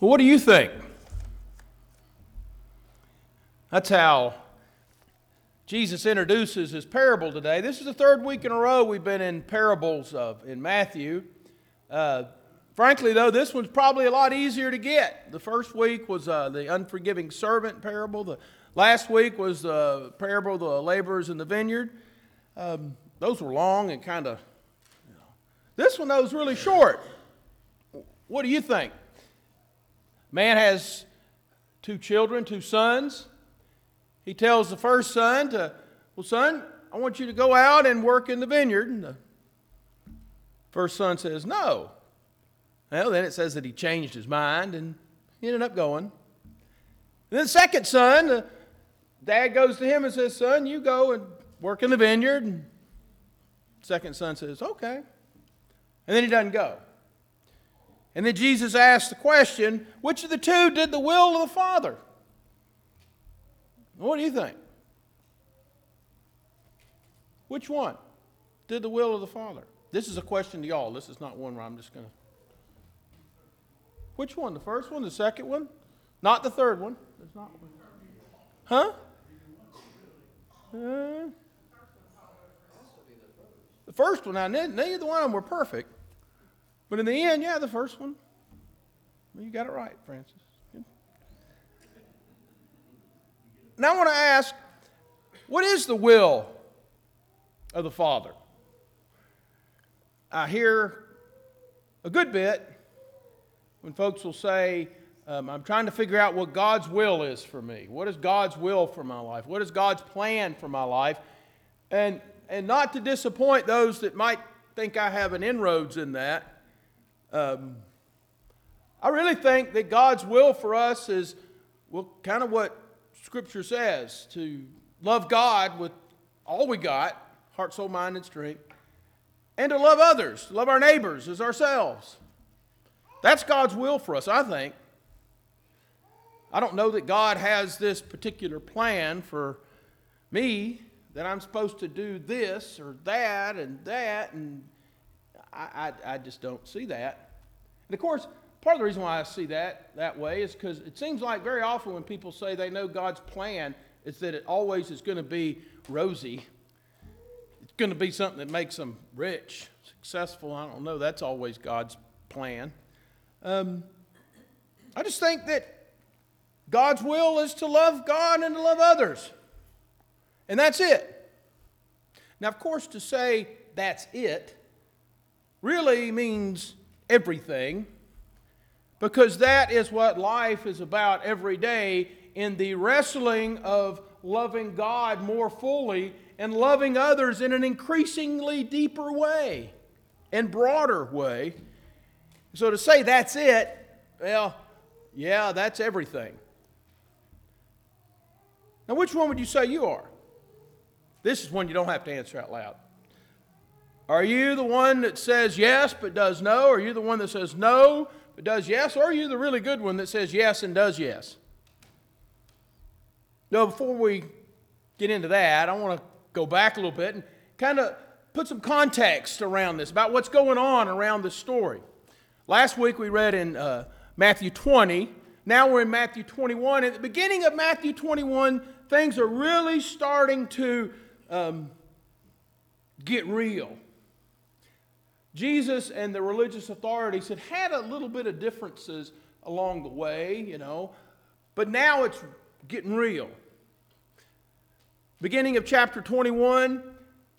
Well, what do you think? That's how Jesus introduces his parable today. This is the third week in a row we've been in parables of in Matthew. Uh, frankly, though, this one's probably a lot easier to get. The first week was uh, the unforgiving servant parable. The last week was the parable of the laborers in the vineyard. Um, those were long and kind of. You know. This one, though, is really short. What do you think? Man has two children, two sons. He tells the first son to, Well, son, I want you to go out and work in the vineyard. And the first son says, No. Well, then it says that he changed his mind and he ended up going. And then the second son, the dad goes to him and says, Son, you go and work in the vineyard. And second son says, Okay. And then he doesn't go. And then Jesus asked the question, Which of the two did the will of the Father? What do you think? Which one did the will of the Father? This is a question to y'all. This is not one where I'm just going to. Which one? The first one? The second one? Not the third one. There's not one. Huh? Uh, the first one, now, neither one of them were perfect. But in the end, yeah, the first one. Well, you got it right, Francis. Now I want to ask what is the will of the Father? I hear a good bit when folks will say, um, I'm trying to figure out what God's will is for me. What is God's will for my life? What is God's plan for my life? And, and not to disappoint those that might think I have an inroads in that. Um, I really think that God's will for us is, well, kind of what Scripture says to love God with all we got heart, soul, mind, and strength and to love others, love our neighbors as ourselves. That's God's will for us, I think. I don't know that God has this particular plan for me that I'm supposed to do this or that and that, and I, I, I just don't see that. And of course, Part of the reason why I see that that way is because it seems like very often when people say they know God's plan, it's that it always is going to be rosy. It's going to be something that makes them rich, successful. I don't know. That's always God's plan. Um, I just think that God's will is to love God and to love others. And that's it. Now, of course, to say that's it really means everything because that is what life is about every day in the wrestling of loving God more fully and loving others in an increasingly deeper way and broader way. So to say that's it, well, yeah, that's everything. Now, which one would you say you are? This is one you don't have to answer out loud. Are you the one that says yes but does no? Are you the one that says no but does yes, or are you the really good one that says yes and does yes? Now, before we get into that, I want to go back a little bit and kind of put some context around this, about what's going on around this story. Last week we read in uh, Matthew 20. Now we're in Matthew 21. At the beginning of Matthew 21, things are really starting to um, get real. Jesus and the religious authorities had had a little bit of differences along the way, you know, but now it's getting real. Beginning of chapter 21,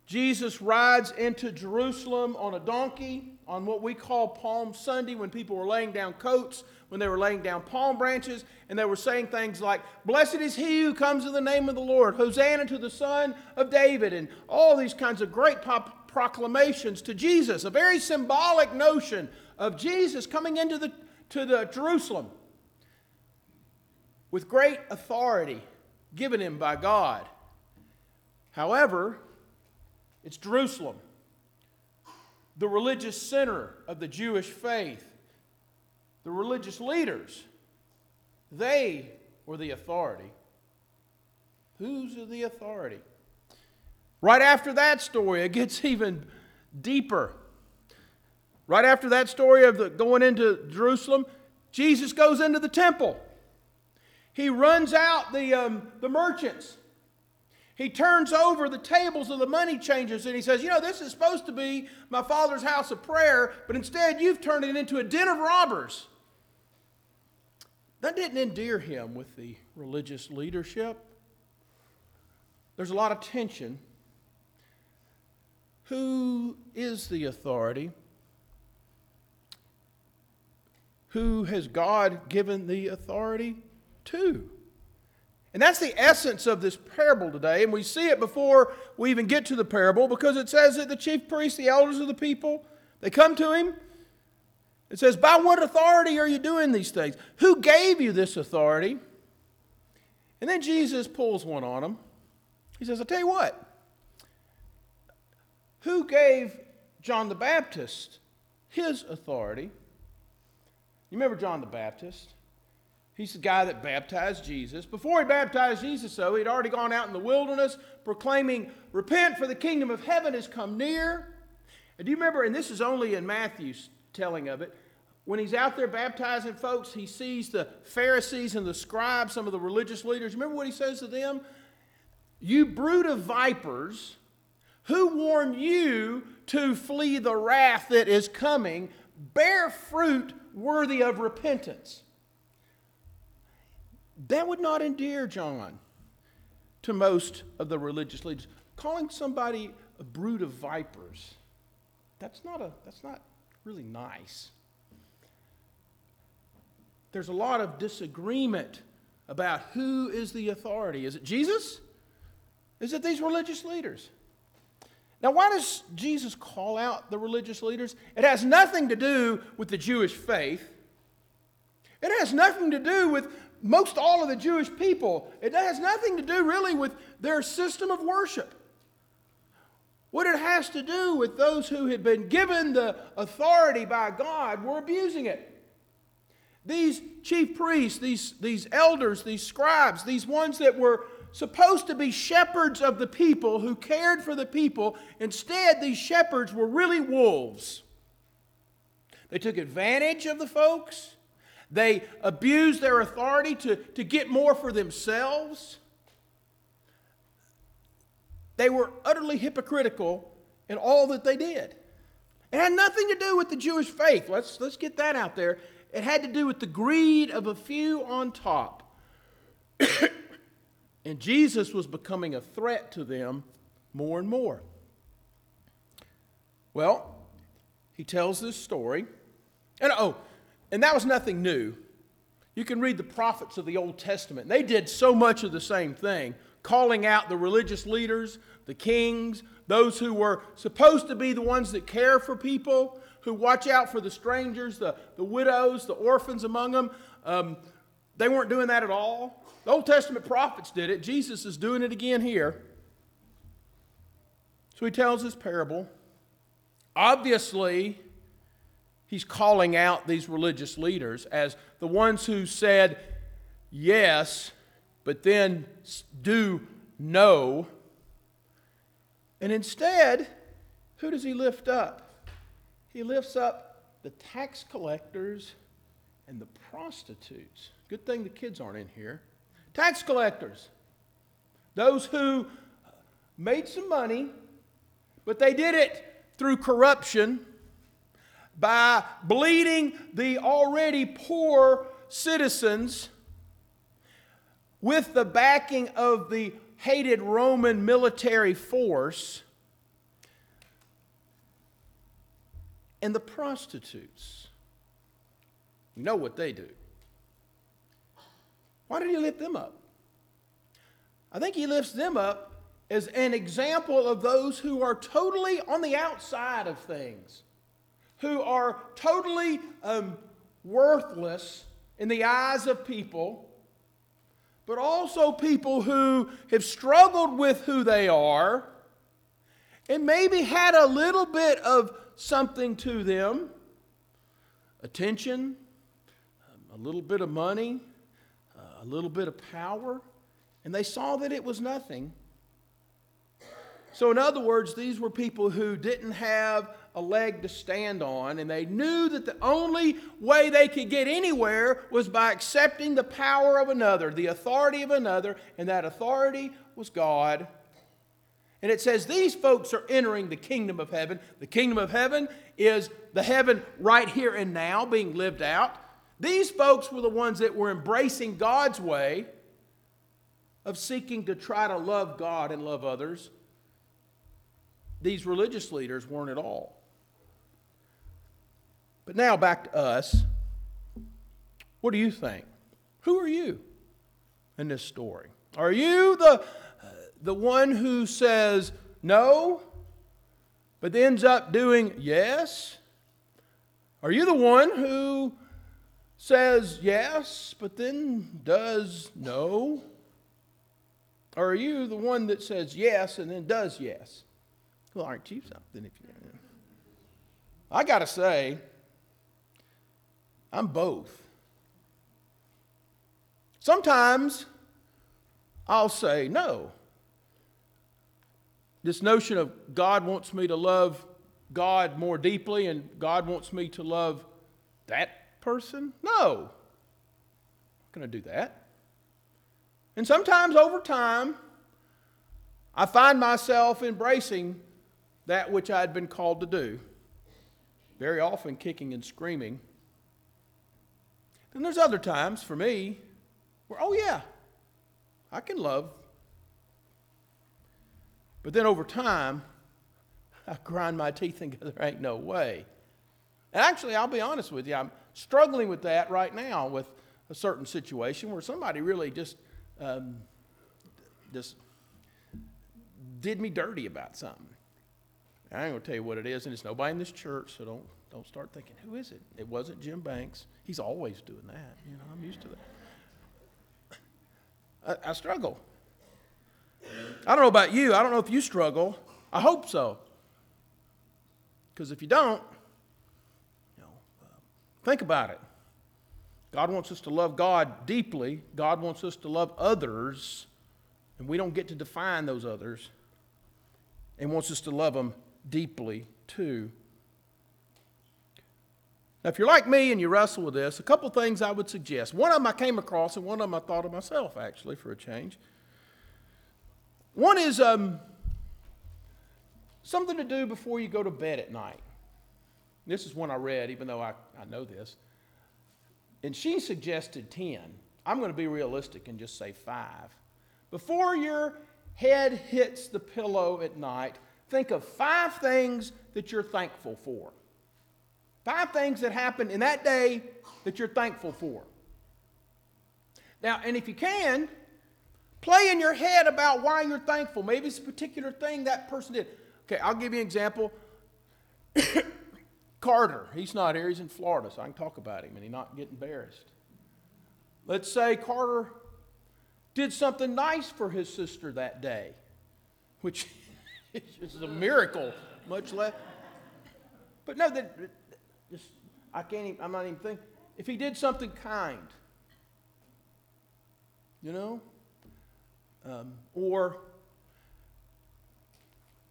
Jesus rides into Jerusalem on a donkey on what we call Palm Sunday when people were laying down coats, when they were laying down palm branches, and they were saying things like, Blessed is he who comes in the name of the Lord, Hosanna to the Son of David, and all these kinds of great pop- proclamations to Jesus, a very symbolic notion of Jesus coming into the, to the Jerusalem with great authority given him by God. However, it's Jerusalem, the religious center of the Jewish faith. The religious leaders, they were the authority. Who's the authority? Right after that story, it gets even deeper. Right after that story of the going into Jerusalem, Jesus goes into the temple. He runs out the, um, the merchants. He turns over the tables of the money changers and he says, You know, this is supposed to be my father's house of prayer, but instead you've turned it into a den of robbers. That didn't endear him with the religious leadership. There's a lot of tension. Who is the authority? Who has God given the authority to? And that's the essence of this parable today. And we see it before we even get to the parable because it says that the chief priests, the elders of the people, they come to him. It says, By what authority are you doing these things? Who gave you this authority? And then Jesus pulls one on them. He says, I'll tell you what. Who gave John the Baptist his authority? You remember John the Baptist? He's the guy that baptized Jesus. Before he baptized Jesus, though, he'd already gone out in the wilderness proclaiming, Repent, for the kingdom of heaven has come near. And do you remember, and this is only in Matthew's telling of it, when he's out there baptizing folks, he sees the Pharisees and the scribes, some of the religious leaders. Remember what he says to them? You brood of vipers, who warned you to flee the wrath that is coming? Bear fruit worthy of repentance. That would not endear John to most of the religious leaders. Calling somebody a brood of vipers, that's not, a, that's not really nice. There's a lot of disagreement about who is the authority. Is it Jesus? Is it these religious leaders? Now, why does Jesus call out the religious leaders? It has nothing to do with the Jewish faith. It has nothing to do with most all of the Jewish people. It has nothing to do really with their system of worship. What it has to do with those who had been given the authority by God were abusing it. These chief priests, these, these elders, these scribes, these ones that were supposed to be shepherds of the people who cared for the people, instead, these shepherds were really wolves. They took advantage of the folks. They abused their authority to, to get more for themselves. They were utterly hypocritical in all that they did. It had nothing to do with the Jewish faith. Let's, let's get that out there. It had to do with the greed of a few on top. and Jesus was becoming a threat to them more and more. Well, he tells this story. And oh, and that was nothing new. You can read the prophets of the Old Testament. They did so much of the same thing, calling out the religious leaders, the kings, those who were supposed to be the ones that care for people, who watch out for the strangers, the, the widows, the orphans among them. Um, they weren't doing that at all. The Old Testament prophets did it. Jesus is doing it again here. So he tells this parable. Obviously, he's calling out these religious leaders as the ones who said yes, but then do no. And instead, who does he lift up? He lifts up the tax collectors and the prostitutes. Good thing the kids aren't in here. Tax collectors, those who made some money, but they did it through corruption by bleeding the already poor citizens with the backing of the hated Roman military force and the prostitutes. You know what they do. Why did he lift them up? I think he lifts them up as an example of those who are totally on the outside of things who are totally um, worthless in the eyes of people, but also people who have struggled with who they are and maybe had a little bit of something to them attention, a little bit of money, a little bit of power, and they saw that it was nothing. So, in other words, these were people who didn't have a leg to stand on, and they knew that the only way they could get anywhere was by accepting the power of another, the authority of another, and that authority was God. And it says these folks are entering the kingdom of heaven. The kingdom of heaven is the heaven right here and now being lived out. These folks were the ones that were embracing God's way of seeking to try to love God and love others. These religious leaders weren't at all. But now back to us. What do you think? Who are you in this story? Are you the, the one who says no, but ends up doing yes? Are you the one who says yes, but then does no? Or are you the one that says yes and then does yes? Well, aren't you something if you I got to say, I'm both. Sometimes I'll say no. This notion of God wants me to love God more deeply and God wants me to love that person? No. I'm not going to do that. And sometimes over time, I find myself embracing that which I had been called to do, very often kicking and screaming. Then there's other times for me where, oh, yeah, I can love. But then over time, I grind my teeth and go, there ain't no way. And actually, I'll be honest with you, I'm struggling with that right now with a certain situation where somebody really just um, just did me dirty about something. I ain't gonna tell you what it is, and it's nobody in this church, so don't don't start thinking, who is it? It wasn't Jim Banks. He's always doing that. You know, I'm used to that. I, I struggle. I don't know about you. I don't know if you struggle. I hope so. Because if you don't, think about it. God wants us to love God deeply. God wants us to love others, and we don't get to define those others. And wants us to love them deeply too. Now, if you're like me and you wrestle with this, a couple things I would suggest. One of them I came across, and one of them I thought of myself, actually, for a change. One is um, something to do before you go to bed at night. This is one I read, even though I, I know this. And she suggested 10. I'm going to be realistic and just say five. Before your head hits the pillow at night, think of five things that you're thankful for. Five things that happened in that day that you're thankful for. Now, and if you can, play in your head about why you're thankful. Maybe it's a particular thing that person did. Okay, I'll give you an example. Carter, he's not here, he's in Florida, so I can talk about him and he's not get embarrassed. Let's say Carter did something nice for his sister that day, which is a miracle, much less. But no, that just I can't. Even, I'm not even thinking. If he did something kind, you know, um, or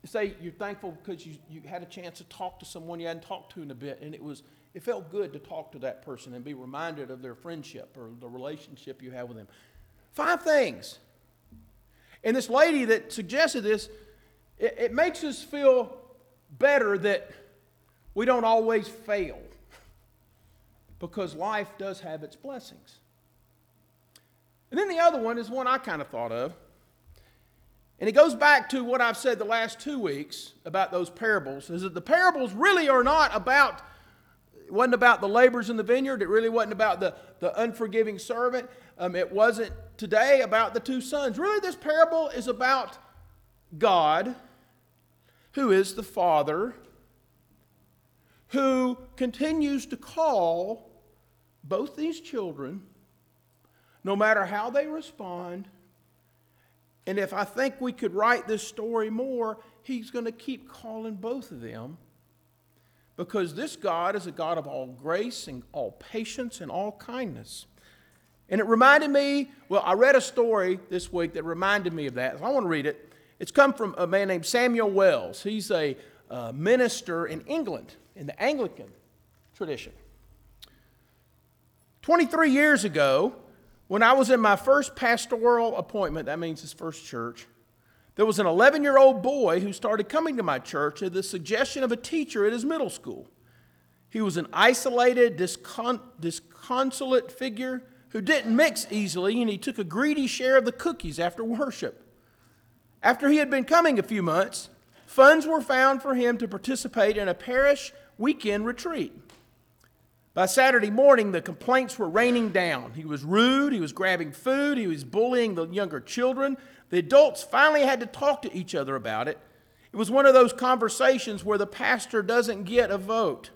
say you're thankful because you, you had a chance to talk to someone you hadn't talked to in a bit, and it was it felt good to talk to that person and be reminded of their friendship or the relationship you have with them. Five things. And this lady that suggested this, it, it makes us feel better that we don't always fail because life does have its blessings. And then the other one is one I kind of thought of. And it goes back to what I've said the last two weeks about those parables is that the parables really are not about, it wasn't about the laborers in the vineyard. It really wasn't about the, the unforgiving servant. Um, it wasn't today about the two sons. Really, this parable is about God, who is the Father, who continues to call both these children, no matter how they respond, and if I think we could write this story more, he's going to keep calling both of them because this God is a God of all grace and all patience and all kindness. And it reminded me, well, I read a story this week that reminded me of that. I want to read it. It's come from a man named Samuel Wells. He's a, uh, minister in England in the Anglican tradition. 23 years ago, when I was in my first pastoral appointment, that means his first church, there was an 11 year old boy who started coming to my church at the suggestion of a teacher at his middle school. He was an isolated, discon- disconsolate figure who didn't mix easily, and he took a greedy share of the cookies after worship. After he had been coming a few months, funds were found for him to participate in a parish weekend retreat. By Saturday morning, the complaints were raining down. He was rude, he was grabbing food, he was bullying the younger children. The adults finally had to talk to each other about it. It was one of those conversations where the pastor doesn't get a vote.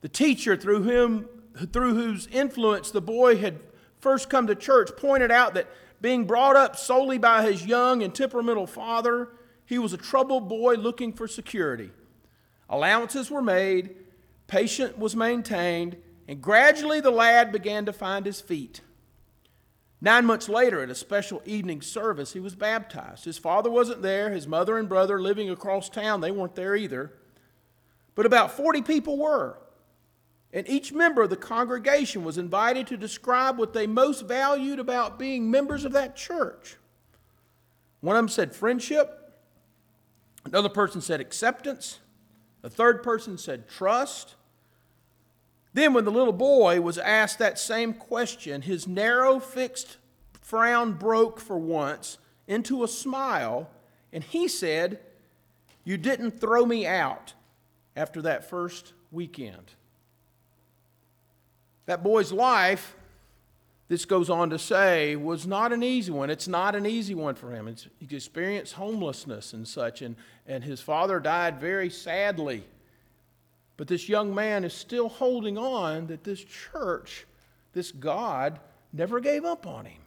The teacher, through, whom, through whose influence the boy had first come to church, pointed out that being brought up solely by his young and temperamental father, he was a troubled boy looking for security. Allowances were made, patience was maintained, and gradually the lad began to find his feet. Nine months later, at a special evening service, he was baptized. His father wasn't there, his mother and brother living across town, they weren't there either. But about 40 people were. And each member of the congregation was invited to describe what they most valued about being members of that church. One of them said friendship, another person said acceptance, a third person said trust. Then, when the little boy was asked that same question, his narrow, fixed frown broke for once into a smile, and he said, You didn't throw me out after that first weekend. That boy's life, this goes on to say, was not an easy one. It's not an easy one for him. It's, he experienced homelessness and such, and, and his father died very sadly. But this young man is still holding on that this church, this God, never gave up on him.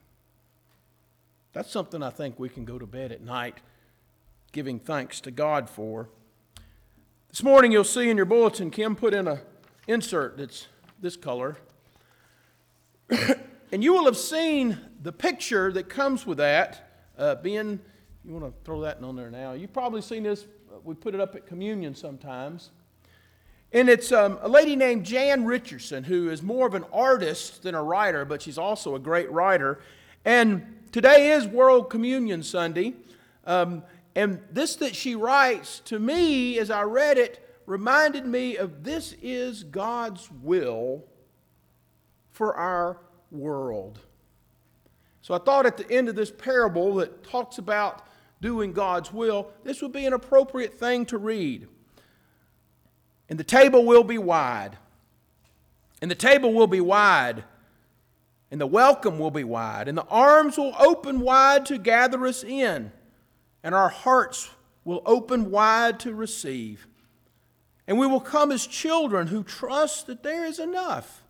That's something I think we can go to bed at night giving thanks to God for. This morning you'll see in your bulletin, Kim put in an insert that's this color. and you will have seen the picture that comes with that uh, being, you want to throw that on there now. You've probably seen this, uh, we put it up at communion sometimes. And it's um, a lady named Jan Richardson, who is more of an artist than a writer, but she's also a great writer. And today is World Communion Sunday. Um, and this that she writes to me as I read it reminded me of this is God's will for our world. So I thought at the end of this parable that talks about doing God's will, this would be an appropriate thing to read. And the table will be wide. And the table will be wide. And the welcome will be wide. And the arms will open wide to gather us in. And our hearts will open wide to receive. And we will come as children who trust that there is enough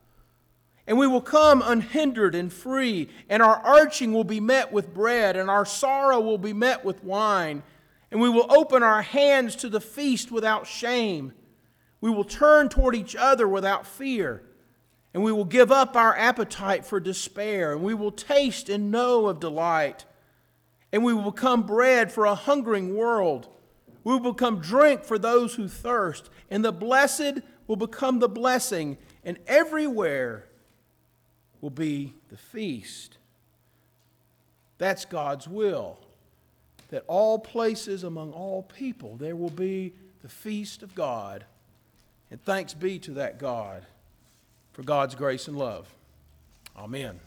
and we will come unhindered and free, and our arching will be met with bread, and our sorrow will be met with wine. And we will open our hands to the feast without shame. We will turn toward each other without fear. And we will give up our appetite for despair. And we will taste and know of delight. And we will become bread for a hungering world. We will become drink for those who thirst. And the blessed will become the blessing. And everywhere, will be the feast. That's God's will. That all places among all people there will be the feast of God. And thanks be to that God for God's grace and love. Amen.